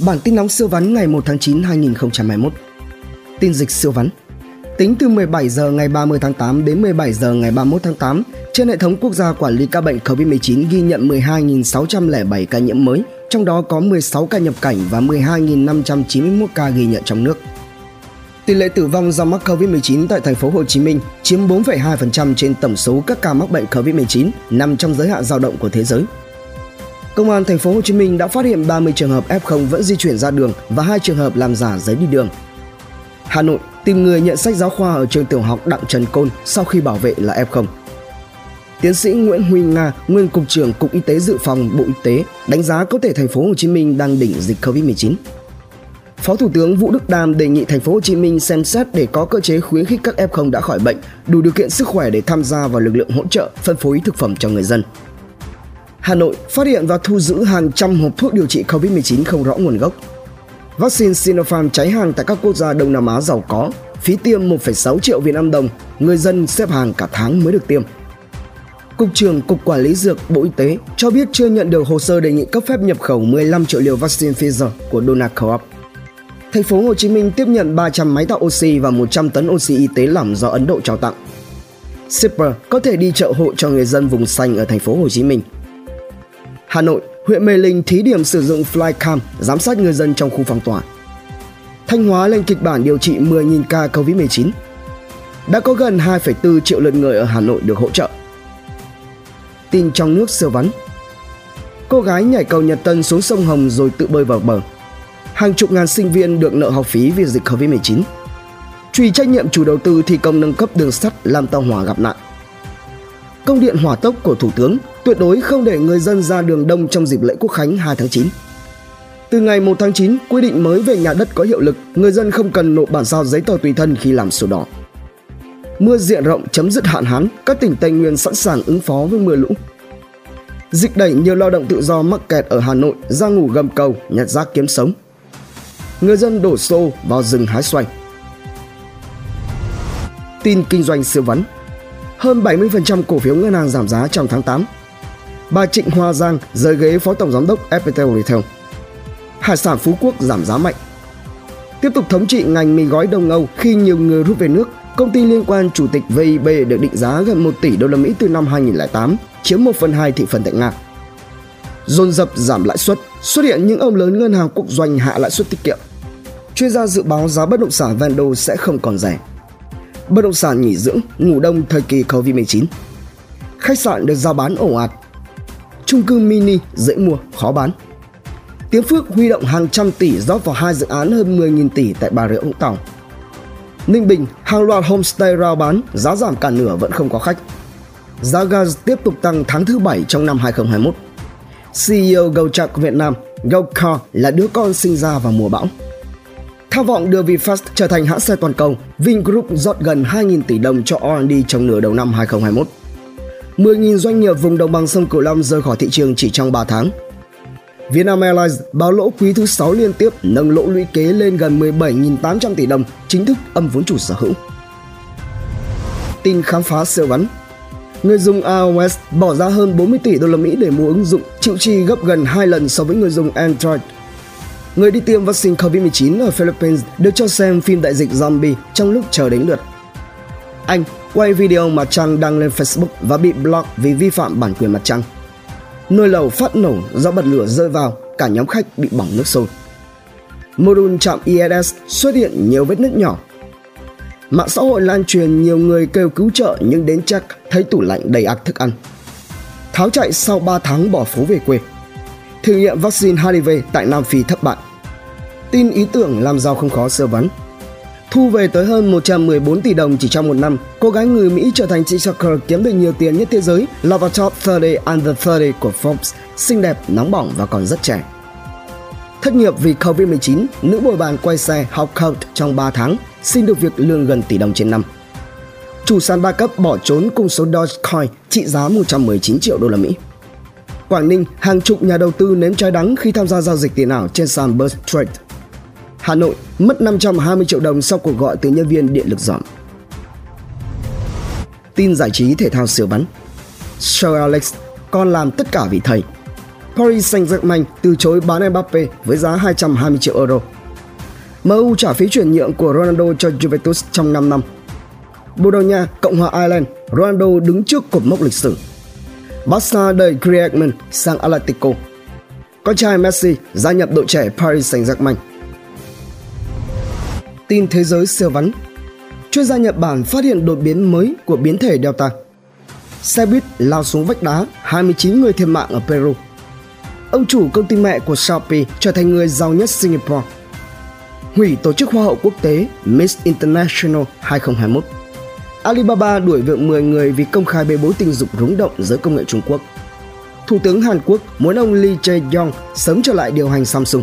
Bản tin nóng siêu vắn ngày 1 tháng 9 2021. Tin dịch siêu vắn. Tính từ 17 giờ ngày 30 tháng 8 đến 17 giờ ngày 31 tháng 8, trên hệ thống quốc gia quản lý ca bệnh COVID-19 ghi nhận 12.607 ca nhiễm mới, trong đó có 16 ca nhập cảnh và 12.591 ca ghi nhận trong nước. Tỷ lệ tử vong do mắc COVID-19 tại thành phố Hồ Chí Minh chiếm 4,2% trên tổng số các ca mắc bệnh COVID-19 nằm trong giới hạn dao động của thế giới. Công an thành phố Hồ Chí Minh đã phát hiện 30 trường hợp F0 vẫn di chuyển ra đường và hai trường hợp làm giả giấy đi đường. Hà Nội tìm người nhận sách giáo khoa ở trường tiểu học Đặng Trần Côn sau khi bảo vệ là F0. Tiến sĩ Nguyễn Huy Nga, nguyên cục trưởng Cục Y tế Dự phòng Bộ Y tế, đánh giá có thể thành phố Hồ Chí Minh đang đỉnh dịch Covid-19. Phó Thủ tướng Vũ Đức Đam đề nghị thành phố Hồ Chí Minh xem xét để có cơ chế khuyến khích các F0 đã khỏi bệnh đủ điều kiện sức khỏe để tham gia vào lực lượng hỗ trợ phân phối thực phẩm cho người dân. Hà Nội phát hiện và thu giữ hàng trăm hộp thuốc điều trị COVID-19 không rõ nguồn gốc. Vaccine Sinopharm cháy hàng tại các quốc gia Đông Nam Á giàu có, phí tiêm 1,6 triệu Việt Nam đồng, người dân xếp hàng cả tháng mới được tiêm. Cục trưởng Cục Quản lý Dược Bộ Y tế cho biết chưa nhận được hồ sơ đề nghị cấp phép nhập khẩu 15 triệu liều vaccine Pfizer của Dona Co-op. Thành phố Hồ Chí Minh tiếp nhận 300 máy tạo oxy và 100 tấn oxy y tế lỏng do Ấn Độ trao tặng. Shipper có thể đi chợ hộ cho người dân vùng xanh ở thành phố Hồ Chí Minh. Hà Nội, huyện Mê Linh thí điểm sử dụng flycam giám sát người dân trong khu phong tỏa. Thanh Hóa lên kịch bản điều trị 10.000 ca COVID-19. Đã có gần 2,4 triệu lượt người ở Hà Nội được hỗ trợ. Tin trong nước siêu vắn. Cô gái nhảy cầu Nhật Tân xuống sông Hồng rồi tự bơi vào bờ. Hàng chục ngàn sinh viên được nợ học phí vì dịch COVID-19. Truy trách nhiệm chủ đầu tư thi công nâng cấp đường sắt làm tàu hỏa gặp nạn. Công điện hỏa tốc của Thủ tướng tuyệt đối không để người dân ra đường đông trong dịp lễ Quốc khánh 2 tháng 9. Từ ngày 1 tháng 9, quy định mới về nhà đất có hiệu lực, người dân không cần nộp bản sao giấy tờ tùy thân khi làm sổ đỏ. Mưa diện rộng chấm dứt hạn hán, các tỉnh Tây Nguyên sẵn sàng ứng phó với mưa lũ. Dịch đẩy nhiều lao động tự do mắc kẹt ở Hà Nội ra ngủ gầm cầu, nhặt rác kiếm sống. Người dân đổ xô vào rừng hái xoay. Tin kinh doanh siêu vắn Hơn 70% cổ phiếu ngân hàng giảm giá trong tháng 8 bà Trịnh Hoa Giang rời ghế phó tổng giám đốc FPT Retail. Hải sản Phú Quốc giảm giá mạnh. Tiếp tục thống trị ngành mì gói Đông Âu khi nhiều người rút về nước, công ty liên quan chủ tịch VIB được định giá gần 1 tỷ đô la Mỹ từ năm 2008, chiếm 1 phần 2 thị phần tại Nga. Dồn dập giảm lãi suất, xuất hiện những ông lớn ngân hàng quốc doanh hạ lãi suất tiết kiệm. Chuyên gia dự báo giá bất động sản Vendo sẽ không còn rẻ. Bất động sản nghỉ dưỡng, ngủ đông thời kỳ Covid-19. Khách sạn được giao bán ổ ạt, chung cư mini dễ mua, khó bán. Tiến Phước huy động hàng trăm tỷ rót vào hai dự án hơn 10.000 tỷ tại Bà Rịa Vũng Tàu. Ninh Bình, hàng loạt homestay rao bán, giá giảm cả nửa vẫn không có khách. Giá gas tiếp tục tăng tháng thứ bảy trong năm 2021. CEO GoChak Việt Nam, GoCar là đứa con sinh ra vào mùa bão. Tham vọng đưa VinFast trở thành hãng xe toàn cầu, Vingroup rót gần 2.000 tỷ đồng cho R&D trong nửa đầu năm 2021. 10.000 doanh nghiệp vùng đồng bằng sông Cửu Long rời khỏi thị trường chỉ trong 3 tháng. Vietnam Airlines báo lỗ quý thứ 6 liên tiếp nâng lỗ lũy kế lên gần 17.800 tỷ đồng, chính thức âm vốn chủ sở hữu. Tin khám phá siêu vắn Người dùng iOS bỏ ra hơn 40 tỷ đô la Mỹ để mua ứng dụng, chịu chi gấp gần 2 lần so với người dùng Android. Người đi tiêm vaccine COVID-19 ở Philippines được cho xem phim đại dịch zombie trong lúc chờ đến lượt. Anh quay video mặt trăng đăng lên Facebook và bị block vì vi phạm bản quyền mặt trăng. Nồi lẩu phát nổ do bật lửa rơi vào, cả nhóm khách bị bỏng nước sôi. Module chạm ISS xuất hiện nhiều vết nứt nhỏ. Mạng xã hội lan truyền nhiều người kêu cứu trợ nhưng đến chắc thấy tủ lạnh đầy ạc thức ăn. Tháo chạy sau 3 tháng bỏ phố về quê. Thử nghiệm vaccine HIV tại Nam Phi thất bại. Tin ý tưởng làm giàu không khó sơ vấn Thu về tới hơn 114 tỷ đồng chỉ trong một năm, cô gái người Mỹ trở thành chị soccer kiếm được nhiều tiền nhất thế giới là vào top 30 under 30 của Forbes, xinh đẹp, nóng bỏng và còn rất trẻ. Thất nghiệp vì Covid-19, nữ bồi bàn quay xe học code trong 3 tháng, xin được việc lương gần tỷ đồng trên năm. Chủ sàn ba cấp bỏ trốn cùng số Dogecoin trị giá 119 triệu đô la Mỹ. Quảng Ninh, hàng chục nhà đầu tư nếm trái đắng khi tham gia giao dịch tiền ảo trên sàn Burst Trade. Hà Nội mất 520 triệu đồng sau cuộc gọi từ nhân viên điện lực dọn. Tin giải trí thể thao siêu bắn Sir Alex, con làm tất cả vì thầy. Paris Saint-Germain từ chối bán Mbappe với giá 220 triệu euro. MU trả phí chuyển nhượng của Ronaldo cho Juventus trong 5 năm. Bồ Đào Nha, Cộng hòa Ireland, Ronaldo đứng trước cột mốc lịch sử. Barca đẩy Griezmann sang Atletico. Con trai Messi gia nhập đội trẻ Paris Saint-Germain. Tin thế giới siêu vắn Chuyên gia Nhật Bản phát hiện đột biến mới của biến thể Delta. Xe buýt lao xuống vách đá, 29 người thiệt mạng ở Peru. Ông chủ công ty mẹ của Shopee trở thành người giàu nhất Singapore. Hủy tổ chức Hoa hậu quốc tế Miss International 2021. Alibaba đuổi việc 10 người vì công khai bê bối tình dục rúng động giới công nghệ Trung Quốc. Thủ tướng Hàn Quốc muốn ông Lee Jae-yong sớm trở lại điều hành Samsung.